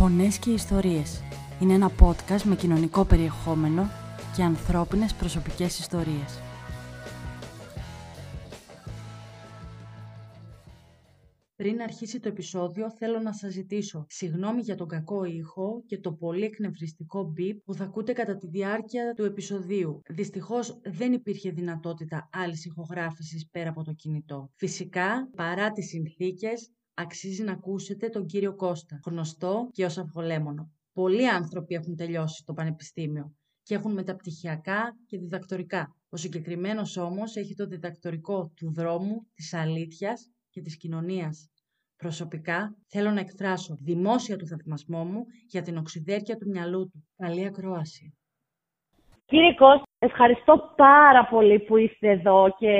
Φωνές και ιστορίες. Είναι ένα podcast με κοινωνικό περιεχόμενο και ανθρώπινες προσωπικές ιστορίες. Πριν αρχίσει το επεισόδιο, θέλω να σας ζητήσω συγγνώμη για τον κακό ήχο και το πολύ εκνευριστικό μπιπ που θα ακούτε κατά τη διάρκεια του επεισοδίου. Δυστυχώς δεν υπήρχε δυνατότητα άλλης ηχογράφησης πέρα από το κινητό. Φυσικά, παρά τις συνθήκες, αξίζει να ακούσετε τον κύριο Κώστα, γνωστό και ως αυγολέμονο. Πολλοί άνθρωποι έχουν τελειώσει το πανεπιστήμιο και έχουν μεταπτυχιακά και διδακτορικά. Ο συγκεκριμένος όμως έχει το διδακτορικό του δρόμου, της αλήθειας και της κοινωνίας. Προσωπικά θέλω να εκφράσω δημόσια του θαυμασμό μου για την οξυδέρκεια του μυαλού του. Καλή ακρόαση. Κύριε Κώστα, ευχαριστώ πάρα πολύ που είστε εδώ και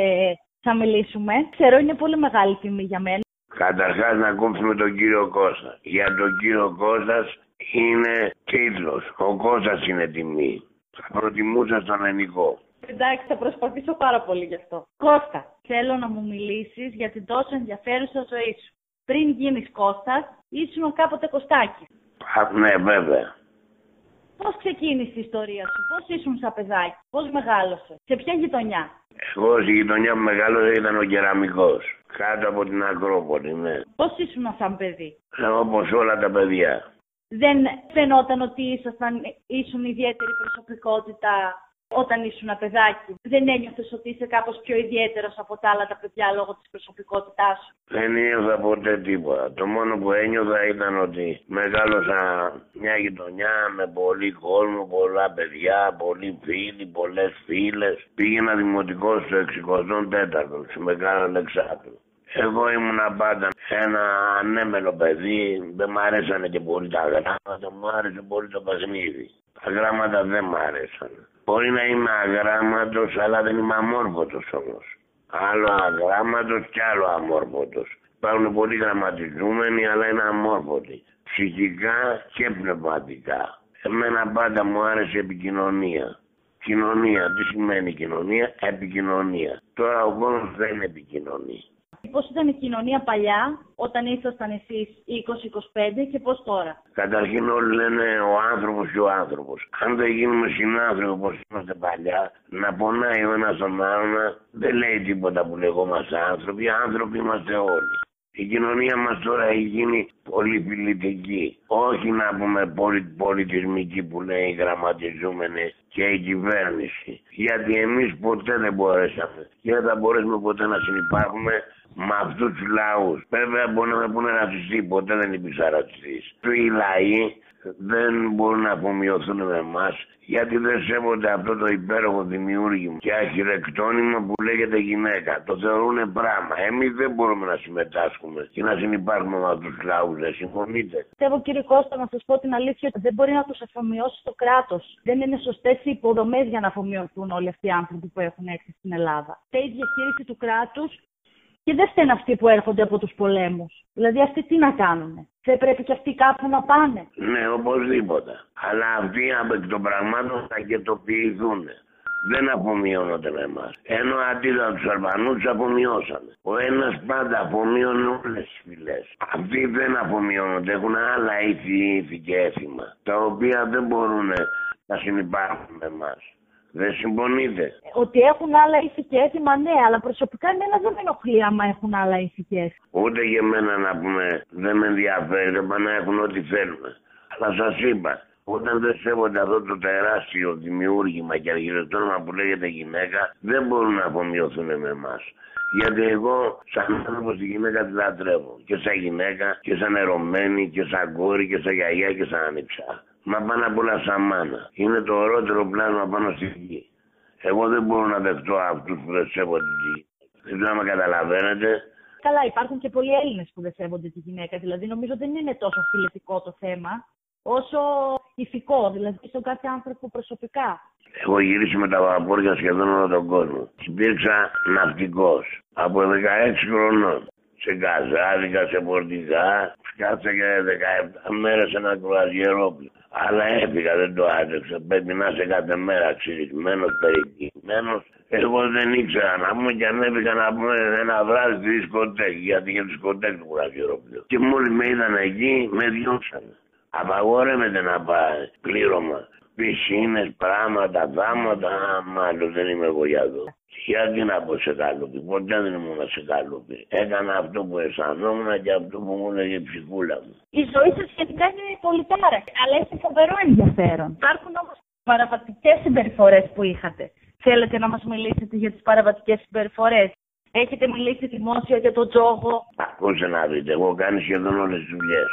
θα μιλήσουμε. Ξέρω είναι πολύ μεγάλη τιμή για μένα. Καταρχάς να ακούσουμε τον κύριο Κώστας. Για τον κύριο Κώστας είναι τίτλος. Ο Κώστας είναι τιμή. Θα προτιμούσα στον ελληνικό. Εντάξει, θα προσπαθήσω πάρα πολύ γι' αυτό. Κώστα, θέλω να μου μιλήσεις για την τόσο ενδιαφέρουσα ζωή σου. Πριν γίνεις Κώστας, ήσουν κάποτε Κωστάκης. Α, ναι, βέβαια. Πώς ξεκίνησε η ιστορία σου, πώς ήσουν σαν παιδάκι, πώς μεγάλωσε, σε ποια γειτονιά; Εγώ στη γειτονιά που μεγάλωσα ήταν ο κεραμικός. Κάτω από την Ακρόπολη, ναι. Πώς ήσουν σαν παιδί; Ε, Όπως όλα τα παιδιά. Δεν φαινόταν ότι ήσασταν, ήσουν ιδιαίτερη προσωπικότητα; Όταν ήσουν παιδάκι. Δεν ένιωθες ότι είσαι κάπως πιο ιδιαίτερος από τα άλλα τα παιδιά λόγω της προσωπικότητάς σου; Δεν ένιωθα ποτέ τίποτα. Το μόνο που ένιωθα ήταν ότι μεγάλωσα μια γειτονιά με πολύ κόσμο, πολλά παιδιά, πολλοί φίλοι, πολλές φίλες. Πήγαινα δημοτικός στο 64ο, σε Μεγάλο Αλεξάνδρου. Εγώ ήμουνα πάντα ένα ανέμελο παιδί, δεν μ' αρέσανε και πολύ τα γράμματα, μου άρεσε πολύ το παιχνίδι. Τα γράμματα δεν μ' άρεσαν. Μπορεί να είμαι αγράμματος, αλλά δεν είμαι αμόρφωτος όμως. Άλλο αγράμματος και άλλο αμόρφωτος. Υπάρχουν πολλοί γραμματιζούμενοι, αλλά είναι αμόρφωτοι. Ψυχικά και πνευματικά. Εμένα πάντα μου άρεσε η επικοινωνία. Κοινωνία. Τι σημαίνει κοινωνία; Επικοινωνία. Τώρα ο κόσμος δεν επικοινωνεί. Πώς ήταν η κοινωνία παλιά, όταν ήσασταν εσείς 20-25 και πώς τώρα; Καταρχήν όλοι λένε ο άνθρωπος και ο άνθρωπος. Αν δεν γίνουμε συνάνθρωποι όπως είμαστε παλιά, να πονάει ο ένας τον άλλον, δεν λέει τίποτα που λεγόμαστε άνθρωποι. Άνθρωποι είμαστε όλοι. Η κοινωνία μας τώρα έχει γίνει πολύ φιλητική. Όχι να πούμε πολυ, πολιτισμική που λέει οι γραμματιζούμενοι και η κυβέρνηση. Γιατί εμείς ποτέ δεν μπορέσαμε και δεν θα μπορέσουμε ποτέ να συνεπάρχουμε με αυτούς τους λαούς. Βέβαια μπορεί να με πούνε ρατσιστή, ποτέ δεν υπήρξα ρατσιστής. Οι λαοί δεν μπορούν να απομειωθούν με εμάς γιατί δεν σέβονται αυτό το υπέροχο δημιούργημα και αρχιρεκτόνημα που λέγεται γυναίκα. Το θεωρούν πράγμα. Εμείς δεν μπορούμε να συμμετάσχουμε και να συνεπάρχουμε με αυτούς τους λαούς. Δεν συμφωνείτε; Πιστεύω κύριε Κώστα να σας πω την αλήθεια ότι δεν μπορεί να τους αφομοιώσει το κράτος. Δεν είναι σωστές οι υποδομές για να αφομοιωθούν όλοι αυτοί οι άνθρωποι που έχουν έρθει στην Ελλάδα. Και η διαχείριση του κράτους και δεν φταίνουν αυτοί που έρχονται από τους πολέμους. Δηλαδή αυτοί τι να κάνουν. Δεν πρέπει και αυτοί κάπου να πάνε. Ναι, οπωσδήποτε. Αλλά αυτοί από εκ των πραγμάτων θα κετοποιηθούν. Δεν απομειώνονται με εμάς. Ενώ αντίθετα τους Αλβανού τους απομειώσαμε. Ο ένας πάντα απομείωνε όλες τις φυλές. Αυτοί δεν απομειώνονται. Έχουν άλλα ήθη, ήθη και έθιμα. Τα οποία δεν μπορούν να συνεπάρχουν με εμάς. Δεν συμφωνείτε; Ότι έχουν άλλα ήθη και έθιμα, ναι, αλλά προσωπικά εμένα δεν με ενοχλεί άμα έχουν άλλα ήθη και έθιμα. Ούτε για μένα να πούμε δεν με ενδιαφέρει, δεν πάνε να έχουν ό,τι θέλουν. Αλλά σας είπα, όταν δεν σέβονται αυτό το τεράστιο δημιούργημα και αρχιτεκτόνημα που λέγεται γυναίκα, δεν μπορούν να απομειωθούν με εμάς. Γιατί εγώ, σαν άνθρωπος, τη γυναίκα τη λατρεύω. Και σαν γυναίκα, και σαν ερωμένη, και σαν κόρη, και σαν γιαγιά, και σαν ανιψά. Μα πάνω απ' όλα σαν μάνα. Είναι το ορότερο πλάσμα πάνω στη γη. Εγώ δεν μπορώ να δεχτώ αυτούς που δεν σέβονται τη γη. Δεν ξέρω αν με καταλαβαίνετε. Καλά, υπάρχουν και πολλοί Έλληνες που δεν σέβονται τη γυναίκα. Δηλαδή, νομίζω δεν είναι τόσο φιλετικό το θέμα, όσο ηθικό, δηλαδή στον κάθε άνθρωπο προσωπικά. Έχω γυρίσει με τα βαπόρια σχεδόν όλο τον κόσμο. Υπήρξα ναυτικός από 16 χρονών. Σε καζάδικα, σε πορτικά, σκάτσα και 17 μέρες σε ένα κρουαζιερόπλο. Αλλά έφυγα, δεν το άντεξα. Πρέπει να είσαι κάθε μέρα ξυρισμένο, περιποιημένος. Εγώ δεν ήξερα να πούμε και ανέβηκα να πούμε ένα βράδυ στη δισκοτέκη. Γιατί για δισκοτέκη του κρουαζιερόπλο. Και μόλις με είδαν εκεί, με διώξανε. Απαγόρευεται να πάει πλήρωμα. Πισίνες, πράγματα, δάματα, μάλλον δεν είμαι εγώ για εδώ. Γιατί να πω σε καλούπι, ποτέ δεν ήμουν σε καλούπι. Έκανα αυτό που αισθανόμουν και αυτό που μου έλεγε η ψυχούλα μου. Η ζωή σας σχετικά είναι πολύ πάρα, αλλά έχει φοβερό ενδιαφέρον. Υπάρχουν όμως παραβατικές συμπεριφορές που είχατε. Θέλετε να μας μιλήσετε για τις παραβατικές συμπεριφορές; Έχετε μιλήσει δημόσια για τον τζόγο; Ακούστε να δείτε, εγώ κάνει σχεδόν όλες τις δουλειές.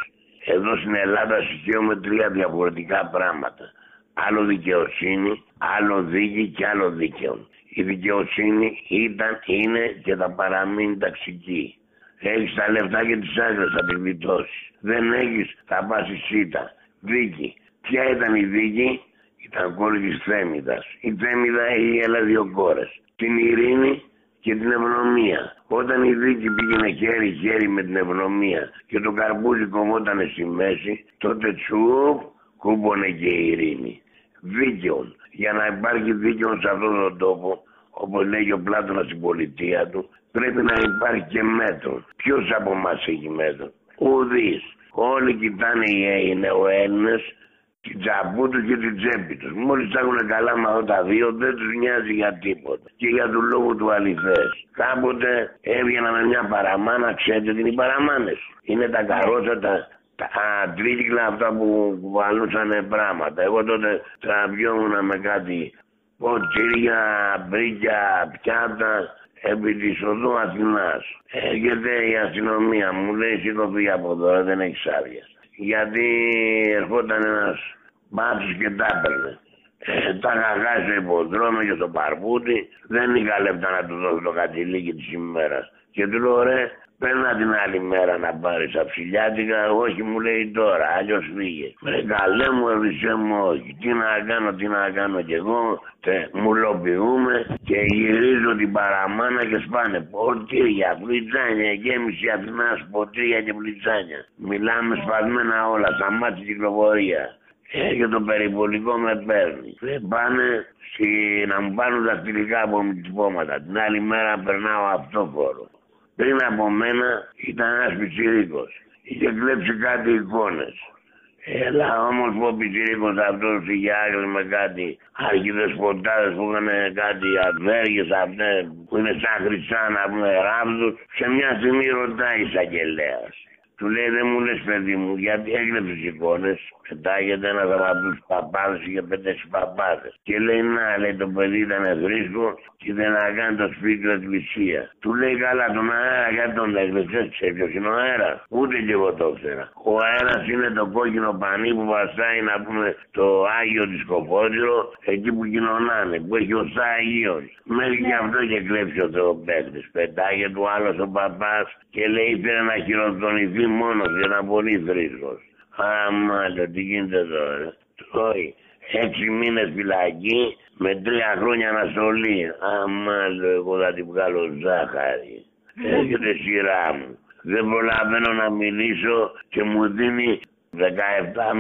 Εδώ στην Ελλάδα με τρία διαφορετικά πράγματα. Άλλο δικαιοσύνη, άλλο δίκη και άλλο δίκαιο. Η δικαιοσύνη ήταν, είναι και θα παραμείνει ταξική. Έχεις τα λεφτά και τις άκρες θα τη γλιτώσεις. Δεν έχεις, θα πας στη ΣΥΤΑ. Δίκη. Ποια ήταν η δίκη, ήταν κόρη της Θέμηδα. Η Θέμηδα είχε άλλα δύο κόρες. Την ειρήνη και την ευνομία. Όταν η δίκη πήγαινε χέρι-χέρι με την ευνομία και το καρπούζι κομμόταν στη μέση, τότε τσουπ κούμπονε και η ειρήνη. Δίκαιο. Για να υπάρχει δίκαιο σε αυτόν τον τόπο, όπως λέγει ο Πλάτωνας στην πολιτεία του, πρέπει να υπάρχει και μέτρος. Ποιος από εμά έχει μέτρο, Ουδής. Όλοι κοιτάνε οι νεοέλληνε την τζαμπού τους και την τσέπη τους. Μόλις τα έχουν καλά με αυτά τα δύο, δεν τους νοιάζει για τίποτα. Και για τους λόγους του αληθές. Κάποτε έβγαινα με μια παραμάνα, ξέρετε τι είναι οι παραμάνες. Είναι τα καρότα, τα τρίκυκλα αυτά που κουβαλούσαν πράγματα. Εγώ τότε τραβιόμουν με κάτι ποτήρια, μπρίκια, πιάτα επί της οδού Αθηνάς. Έρχεται η αστυνομία μου λέει σηκωθεί από εδώ, δεν έχει άδεια. Γιατί ερχόταν ένας μπάτσος και τα έπαιρνε. Ε, τα είχα στο υποδρόμιο και στο παρπούτι, δεν είχα λεπτά να του δώσω το κατηλίκι της ημέρας. Και του λέω ρε, Παίρνα την άλλη μέρα να πάρεις τα ψηλιάτικα, όχι μου λέει τώρα, αλλιώς φύγε. Με καλέ μου, έβρισε μου, όχι. Τι να κάνω, τι να κάνω κι εγώ, τε, μουλοποιούμε και γυρίζω την παραμάνα και σπάνε ποτήρια, πλιτσάνια, γέμιση Αθηνάς, ποτήρια και πλιτσάνια. Μιλάμε σπασμένα όλα, στα μάτια κυκλοφορία. Ε, και το περιπολικό με παίρνει. Δεν πάνε στη, να μου πάρουν δαχτυλικά από πόματα. Την άλλη μέρα περνάω αυτόφορο. Πριν από μένα ήταν ένας πιτσιρίκος. Είχε κλέψει κάτι εικόνες. Έλα όμως που ο πιτσιρίκος αυτός είχε άγρι με κάτι αρχιδεσποτάδες που είχαν κάτι αβέργες αυτές που είναι σαν χρυσά να πούμε ράβδους. Σε μια στιγμή ρωτάει εισαγγελέας. Του λέει δεν μου λες παιδί μου γιατί έκλεψες εικόνες. Πετάγεται ένας από αυτούς παπάδες είχε πέντε παπάδες. Και λέει να λέει το παιδί ήταν βρίσκο και δεν κάνει το σπίτι του εκκλησία. Του λέει καλά τον αέρα γιατί τον έκλεψες ξέρει ποιος είναι ο αέρας. Ούτε και εγώ το ξέρα. Ο αέρας είναι το κόκκινο πανί που βαστάει να πούμε το Άγιο της Κοπόδηρο εκεί που κοινωνάνε που έχει ο Άγιος. Μέχρι και αυτό και κλέψει ο Θεοπέκτης. Πετάγεται ο άλλος ο παπάς και λέει ήθελε να χειροτονηθεί μόνος για να πολύ βρίσκος. Αμάλο, τι γίνεται τώρα. Τρώει έξι μήνες φυλακή με τρία χρόνια αναστολή. Αμάλο, εγώ θα την βγάλω ζάχαρη. Έρχεται σειρά μου. Δεν προλαβαίνω να μιλήσω και μου δίνει 17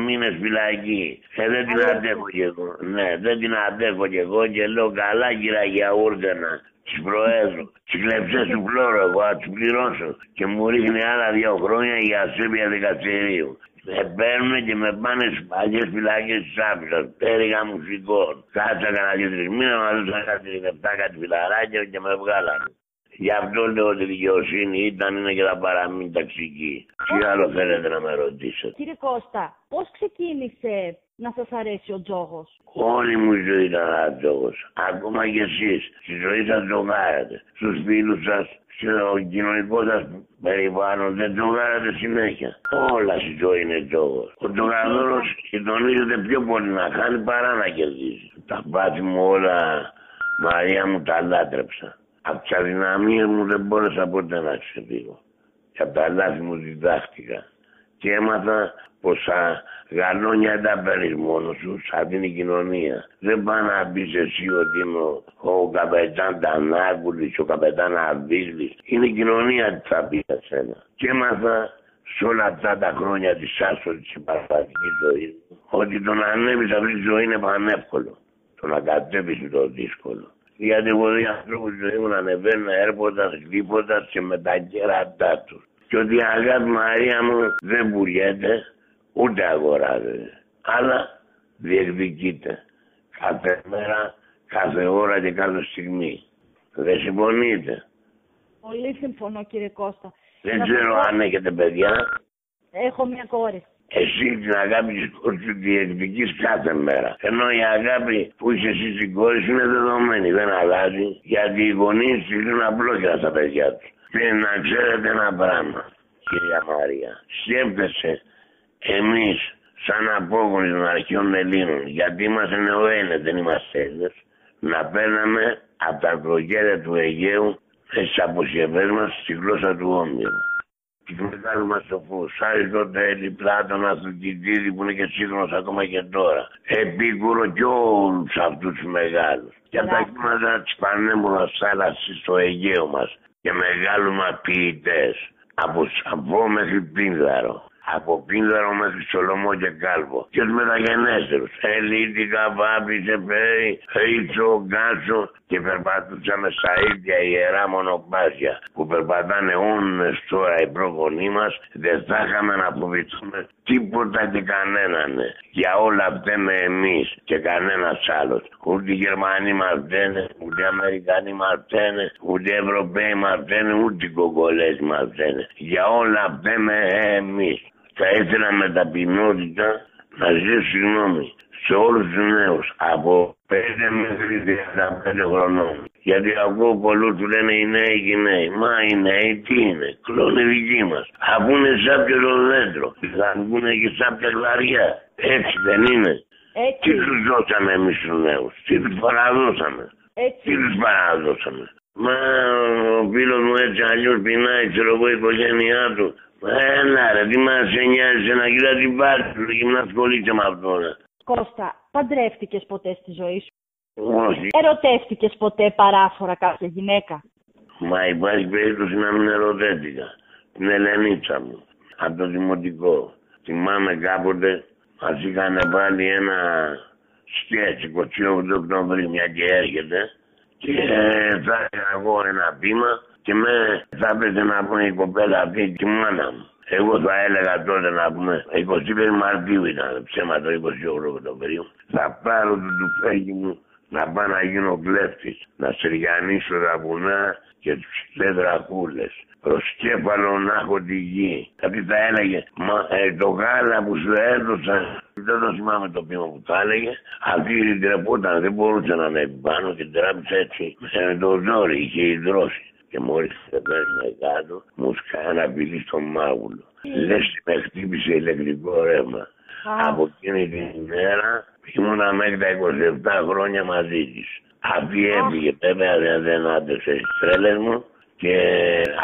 μήνες φυλακή. Ε, δεν την αντέχω κι εγώ. Ναι, δεν την αντέχω κι εγώ και λέω καλά γύρα για ούρτενα τη Προέδρου. Τι κλεψέ του φλόρου, εγώ θα τους πληρώσω. Και μου ρίχνει άλλα δύο χρόνια για ασέβεια δικαστηρίου. Με παίρνουν και με πάνε στι παλιέ φυλακέ τη Άφηκα. Πέριγα μουσικών. Κάτσα κανένα δύο τρει μήνε, μα δώσαν κάτι λεπτά, κάτι φιλαράκια και με βγάλανε. Γι' αυτό λέω ότι η δικαιοσύνη ήταν, είναι και θα παραμείνει ταξική. Τι άλλο θέλετε να με ρωτήσετε; Κύριε Κώστα, πώς ξεκίνησε να σας αρέσει ο τζόγος; Όλη μου η ζωή ήταν ένα τζόγος. Ακόμα και εσείς. Στη ζωή σας τζογάρετε. Στους φίλους σας, στο κοινωνικό σας περιβάλλον δεν τζογάρετε συνέχεια. Όλα στη ζωή είναι τζόγος. Ο τζογαδόρο συντονίζεται πιο πολύ να χάνει παρά να κερδίζει. Τα πάθη μου όλα, Μαρία μου τα λάτρεψα. Από τις αδυναμίες μου δεν μπόρεσα ποτέ να ξεφύγω. Και από τα λάθη μου διδάχτηκα. Και έμαθα πως τα γαλόνια δεν τα παίρνεις μόνος σου, σαν την κοινωνία. Δεν πάει να πεις εσύ ότι είμαι ο, ο καπετάν Τανάκουλης, ο καπετάν Αβίλης. Είναι η κοινωνία που θα πει για σένα. Και έμαθα σε όλα αυτά τα χρόνια της άσχολη της παραστατική ζωής ότι το να ανέβεις αυτή τη ζωή είναι πανεύκολο. Το να κατέβεις είναι το δύσκολο. Γιατί εγώ δύο ανθρώπου ζωή μου να ανεβαίνουν έρχοντα, χτύποντα και με τα κέρατά τους. Και ότι η αγάπη Μαρία μου δεν πουλιέται, ούτε αγοράζεται. Αλλά διεκδικείται κάθε μέρα, κάθε ώρα και κάθε στιγμή. Δεν συμφωνείτε; Πολύ συμφωνώ κύριε Κώστα. Δεν Να ξέρω σας πω- αν έχετε παιδιά. Έχω μια κόρη. Εσύ την αγάπη της κόρης σου διεκδικείς κάθε μέρα. Ενώ η αγάπη που είσαι εσύ στην κόρη σου είναι δεδομένη, δεν αλλάζει. Γιατί οι γονείς στείλουν απλόχερα στα παιδιά τους. Και να ξέρετε ένα πράγμα, κυρία Μαρία. Σκέφτεσαι εμείς σαν απόγονοι των αρχαίων Ελλήνων, γιατί είμαστε νεοέλληνες, δεν είμαστε Έλληνες, να παίρναμε από τα κροκέρια του Αιγαίου στις αποσχευές μας στη γλώσσα του Όμηρου τους μεγάλους μας σοφούς, Αριστοτέλη, Πλάτωνα, Θουκυντίδη που είναι και σύγχρονος ακόμα και τώρα. Επίκουρο και όλους αυτούς τους μεγάλους. Και από τα Μπράβο. κύματα της πανέμορφας θάλασσης στο Αιγαίο μας και μεγάλους μας ποιητές. Από Σαββό μέχρι Πίνδαρο. Από Πίνδαρο μέχρι Σολομό και Κάλβο. Και τους μεταγενέστερους. Ελίτη, Καβάπη, Σεφέρι, Ρίτσο, Γκάτσο και περπατούσαμε στα ίδια ιερά μονοπάτια που περπατάνε όνες τώρα οι πρόγονοί μας δεν θα είχαμε να φοβηθούμε τίποτα και κανέναν. Για όλα φταίμε εμείς και κανένας άλλος. Ούτε οι Γερμανοί μας φταίνε, ούτε οι Αμερικανοί μας φταίνε, ούτε οι Ευρωπαίοι μας φταίνε, ούτε οι Κογκολές μας φταίνε. Για όλα φταίμε εμείς. Θα ήθελα με ταπεινότητα να ζητήσω συγγνώμη σε όλους τους νέους από 5 μέχρι 35 χρονών. Γιατί ακούω πολλούς του λένε οι νέοι και οι νέοι. Μα οι νέοι τι είναι, κλώνοι δικοί μας. Αφού είναι σάπιο το δέντρο, θα βγουν και σάπια κλαριά. Έτσι δεν είναι. Τι Έτσι, τους δώσαμε εμείς τους νέους, τι τους παραδώσαμε. έτσι. Τι τους παραδώσαμε. Μα ο φίλος μου έτσι αλλιώς πεινάει, ξέρω εγώ, η οικογένειά του. Μα Έλα ρε, τι μας νοιάζει να κοιτά την πάρτι του και μην ασχολείσαι με αυτό. ρε. Κώστα, παντρεύτηκες ποτέ στη ζωή σου; Όχι. Ερωτεύτηκες ποτέ παράφορα κάποια γυναίκα; Μα υπάρχει περίπτωση να μην ερωτήθηκα. Την Ελενίτσα μου, από το δημοτικό. Θυμάμαι κάποτε μας είχαν βάλει ένα σκέτς 28 Οκτωβρίου, μια και έρχεται. Και θα έκανα εγώ ένα βήμα και με θα έπαιζε να πούμε η κοπέλα αυτή τη μάνα μου. Εγώ θα έλεγα τότε να πούμε 25 Μαρτίου ήταν ψέμα το 28 Οκτωβρίου. Θα πάρω το τουφέκι μου να πάω να γίνω κλέφτης, να στεριανίσω τα βουνά και τους λεδρακούλες. Προσκέφαλο να έχω τη γη. Γιατί θα έλεγε, μα ε, το γάλα που σου έδωσα, δεν το θυμάμαι το πείμα που θα έλεγε, αυτή την τρεπόταν, δεν μπορούσε να ανέβει πάνω και τράβηξε έτσι με το ζόρι, είχε υδρώσει. Και μόλις πέρασε κάτω, μου σκάνα ένα πηδί στο μάγουλο. Λες με χτύπησε ηλεκτρικό ρεύμα. Α. Από εκείνη την ημέρα ήμουνα μέχρι τα 27 χρόνια μαζί της. Αυτή έφυγε, βέβαια δεν, δεν άντεξε στις τρέλες μου και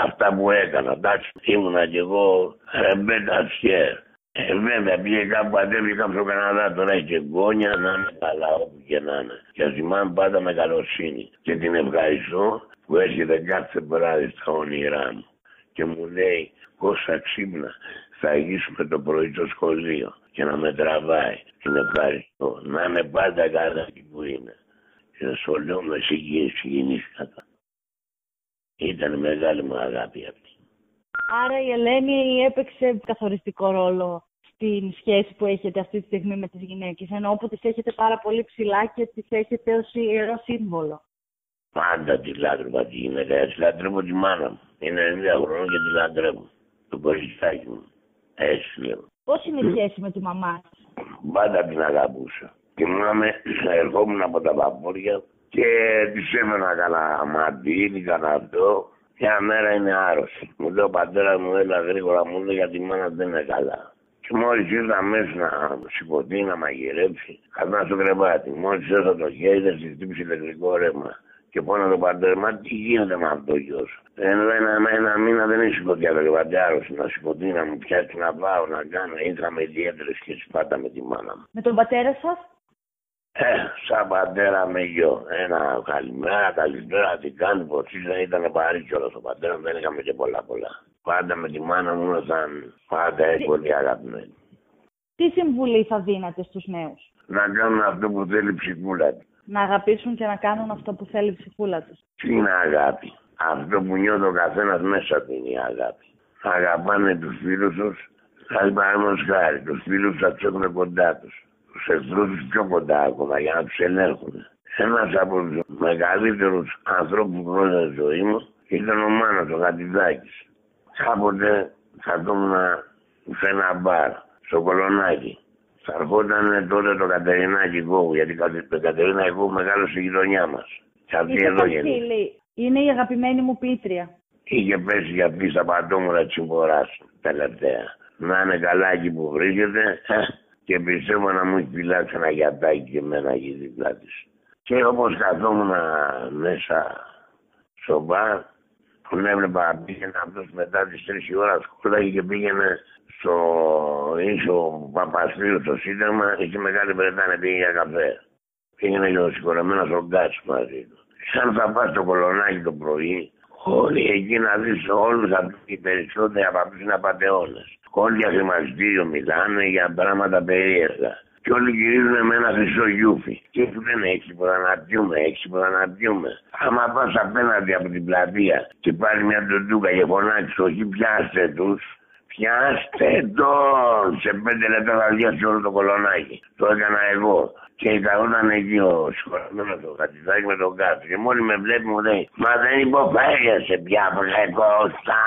αυτά που έκανα. Εντάξει, ήμουνα κι εγώ ρεμπέτα σχέρ. Ε, βέβαια πήγε κάπου αντέβηκα στο Καναδά, τώρα έχει και γόνια να είναι καλά όπου και να είναι. Και θυμάμαι πάντα με καλοσύνη. Και την ευχαριστώ που έρχεται κάθε βράδυ στα όνειρά μου. Και μου λέει, Κώστα ξύπνα, θα αγήσουμε το πρωί στο σχολείο και να με τραβάει. Την ευχαριστώ. Να είναι πάντα καλά εκεί που είναι. Και το σχολείο με συγκινήθηκα. Ήταν μεγάλη μου αγάπη αυτή. Άρα η Ελένη έπαιξε καθοριστικό ρόλο στην σχέση που έχετε αυτή τη στιγμή με τις γυναίκες, ενώ όπου τις έχετε πάρα πολύ ψηλά και τις έχετε ως ιερό σύμβολο. Πάντα τη λάτρευα τη γυναίκα, έτσι λατρεύω τη μάνα μου. Είναι 90 χρονών και τη λατρεύω. Το κοριτσάκι μου. Έτσι λέω. Πώς είναι η σχέση με τη μαμά σας. Πάντα την αγαπούσα. Θυμάμαι, ερχόμουν από τα παππούδια και της έμενα καλά μαντίνι, καλά αυτό. Μια μέρα είναι άρρωστη. Μου λέει ο πατέρας μου, έλα γρήγορα, μου λέει γιατί η μάνα δεν είναι καλά. Και μόλις ήρθα μέσα να σηκωθεί, να μαγειρέψει, καθόταν στο κρεβάτι. Μόλις ήρθα το χέρι, δεν τη χτύπησε ηλεκτρικό ρεύμα. Και πόνα το πατέρα, μα τι γίνεται με αυτό γιος. Ενώ ένα, ένα μήνα δεν έχει σηκωθεί από το κρεβάτι, άρρωστη να σηκωθεί, να μου πιάσει να πάω, να κάνω. Είχαμε ιδιαίτερες σχέσει πάντα με τη μάνα μου. Με τον πατέρα σας, Ε, σαν πατέρα με γιο. Ένα καλημέρα, καλησπέρα, τι κάνει, πως είσαι, ήταν παρή κιόλας ο πατέρας μου, δεν είχαμε και πολλά πολλά. Πάντα με τη μάνα μου ήμασταν πάντα έτσι πολύ αγαπημένοι. τι συμβουλή θα δίνατε στους νέους; Να κάνουν αυτό που θέλει η ψυχούλα του. Να αγαπήσουν και να κάνουν αυτό που θέλει η ψυχούλα τους. Τι είναι αγάπη; Αυτό που νιώθει ο καθένας μέσα του είναι η αγάπη. Να αγαπάνε τους φίλους τους, Δηλαδή, παραδείγματο χάρη, τους φίλους θα τους έχουν κοντά τους. Τους εχθρούς τους πιο κοντά ακόμα για να τους ελέγχουν. Ένας από τους μεγαλύτερους ανθρώπους που γνώριζα στη ζωή μου ήταν ο Μάνος, ο Γατιδάκη. Κάποτε καθόμουν σε ένα μπαρ, στο κολονάκι. Θα ερχόταν τότε το Κατερινάκι Γκόγου, γιατί το Κατερίνα Γκόγου μεγάλο στη γειτονιά μας. Και αυτή εδώ Είναι η αγαπημένη μου πίτρια. Είχε πέσει για πει στα πατώμουρα της συμπορά τελευταία. Να είναι καλά εκεί που βρίσκεται και πιστεύω να μου έχει φυλάξει ένα γιατάκι και εμένα εκεί δίπλα της. Και όπως καθόμουν μέσα στο μπαρ, τον έβλεπα πήγαινε αυτό μετά τις 3 ώρα σκούρα και πήγαινε στο ίσο Παπασπίου στο Σύνταγμα, εκεί Μεγάλη Βρετάνια πήγε για καφέ. Πήγαινε και ο συγχωρεμένος ο Γκάτσι μαζί του. Σαν θα πας στο κολονάκι το πρωί, όλοι εκεί να δεις όλους αυτούς οι περισσότεροι από αυτούς είναι απαταιώνε. Όλοι για χρηματιστήριο μιλάνε για πράγματα περίεργα. Και όλοι γυρίζουν με ένα χρυσό γιούφι. Και του λένε έχει τίποτα να πιούμε, έχει τίποτα να πιούμε. Άμα πας απέναντι από την πλατεία και πάρει μια τοντούκα και φωνάξεις, όχι πιάστε τους, Πιάστε τον! Σε πέντε λεπτά θα διάσει όλο το κολονάκι. Το έκανα εγώ. Και ήταν εκεί ο συγχωρεμένος το κατηδάκι με τον κάτω. Και μόλις με βλέπει μου λέει, Μα δεν υποφέρειασε πια βρε Κώστα.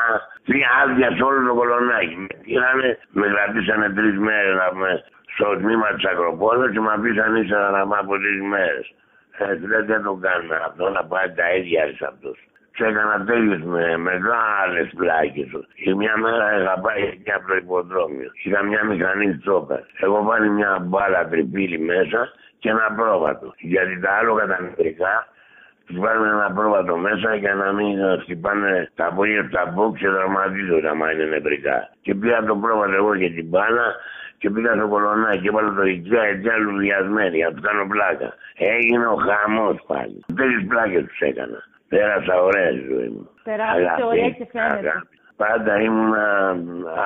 Τι άδεια σε όλο το κολονάκι. Με πήρανε, με κρατήσανε τρεις μέρες να πούμε στο τμήμα της Ακροπόλα και με αφήσαν ήσυχα να πάω από τρεις μέρες. Ε, δεν το κάνουμε αυτό, να πάει τα ίδια σε αυτούς και έκανα τέλειες με μεγάλες πλάκες. Και μια μέρα είχα πάει εκεί από το υποδρόμιο. Είχα μια μηχανή τσόπα. Έχω βάλει μια μπάλα τριπύλη μέσα και ένα πρόβατο. Γιατί τα άλογα τα νεκρικά τους βάλουν ένα πρόβατο μέσα για να μην χτυπάνε τα πόδια του τα μπόξ και δραματίζονται άμα είναι νεπρικά. Και πήγα το πρόβατο εγώ και την μπάλα και πήγα στο κολονάκι και έβαλα το οικιά έτσι λουδιασμένη για να του κάνω πλάκα. Έγινε ο χαμός πάλι. Τέτοιες πλάκες τους έκανα. Πέρασα ωραία τη ζωή μου. Περάσατε ωραία και φαίνεται. Πάντα ήμουν,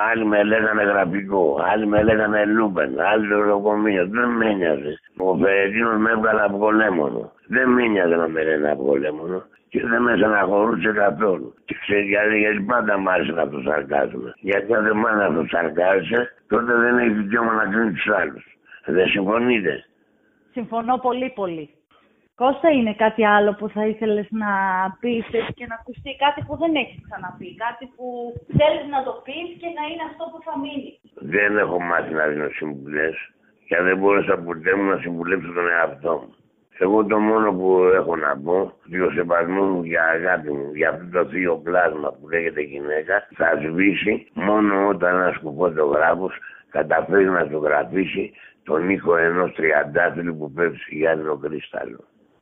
άλλοι με λέγανε γραφικό, άλλοι με λέγανε λούπεν, άλλοι νοσοκομείο. Δεν με ένοιαζε. Ο Φερετίνο με έβγαλε από κολέμονο. Δεν με ένοιαζε να με λένε από κολέμονο και δεν με στεναχωρούσε καθόλου. Και ξέρεις γιατί, γιατί πάντα μ' άρεσε να το σαρκάζουμε. Γιατί αν δεν μ' άρεσε να το σαρκάζεσαι, τότε δεν έχει δικαίωμα να κρίνεις τους άλλους. Δεν συμφωνείτε; Συμφωνώ πολύ πολύ. Κώστα, είναι κάτι άλλο που θα ήθελες να πεις και να ακουστεί, κάτι που δεν έχεις ξαναπεί, κάτι που θέλεις να το πεις και να είναι αυτό που θα μείνει. Δεν έχω μάθει να δίνω συμβουλές και δεν μπορούσα ποτέ μου να συμβουλέψω τον εαυτό μου. Εγώ το μόνο που έχω να πω, ότι ο σεβασμός μου για αγάπη μου, για αυτό το θείο πλάσμα που λέγεται γυναίκα, θα σβήσει μόνο όταν ένα σκουπότογράφος καταφέρει να ζωγραφίσει τον ήχο ενός τριαντάφυλλου που πέφτει σε γυάλινο κρύσταλλο.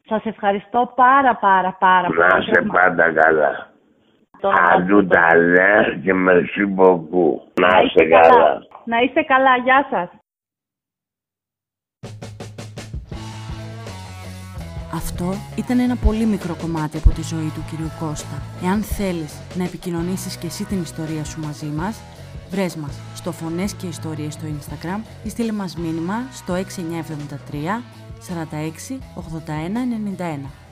Σας ευχαριστώ πάρα πάρα πάρα πολύ. Να είστε πάντα καλά. Αντού τα λες και μερσή μποκού. Να είστε καλά. Να είστε καλά. Γεια σας. Αυτό ήταν ένα πολύ μικρό κομμάτι από τη ζωή του κυρίου Κώστα. Εάν θέλεις να επικοινωνήσεις και εσύ την ιστορία σου μαζί μας, βρες μας στο Φωνές και Ιστορίες στο Instagram ή στείλε μας μήνυμα στο 6973 46 81 91.